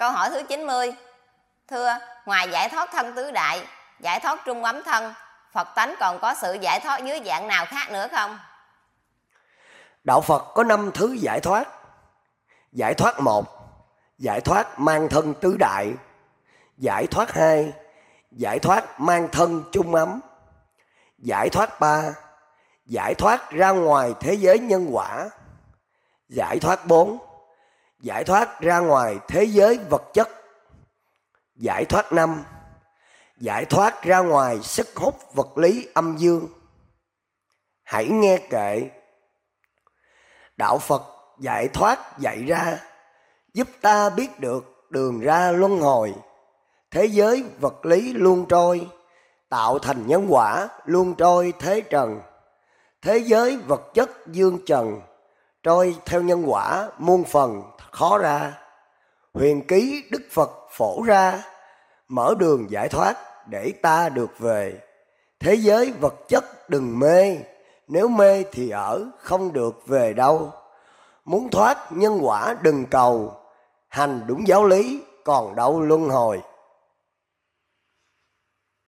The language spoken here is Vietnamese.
Câu hỏi thứ 90 Thưa, ngoài giải thoát thân tứ đại, giải thoát trung ấm thân, Phật tánh còn có sự giải thoát dưới dạng nào khác nữa không? Đạo Phật có năm thứ giải thoát. Giải thoát một, giải thoát mang thân tứ đại. Giải thoát hai, giải thoát mang thân trung ấm. Giải thoát ba, giải thoát ra ngoài thế giới nhân quả. Giải thoát bốn, giải thoát ra ngoài thế giới vật chất. Giải thoát năm, giải thoát ra ngoài sức hút vật lý âm dương. Hãy nghe kệ đạo phật giải thoát dạy ra giúp ta biết được đường ra luân hồi thế giới vật lý luôn trôi tạo thành nhân quả luôn trôi thế trần thế giới vật chất dương trần trôi theo nhân quả muôn phần khó ra. Huyền ký đức phật phổ ra, mở đường giải thoát để ta được về. Thế giới vật chất đừng mê, nếu mê thì ở, không được về đâu. Muốn thoát nhân quả đừng cầu, hành đúng giáo lý còn đâu luân hồi.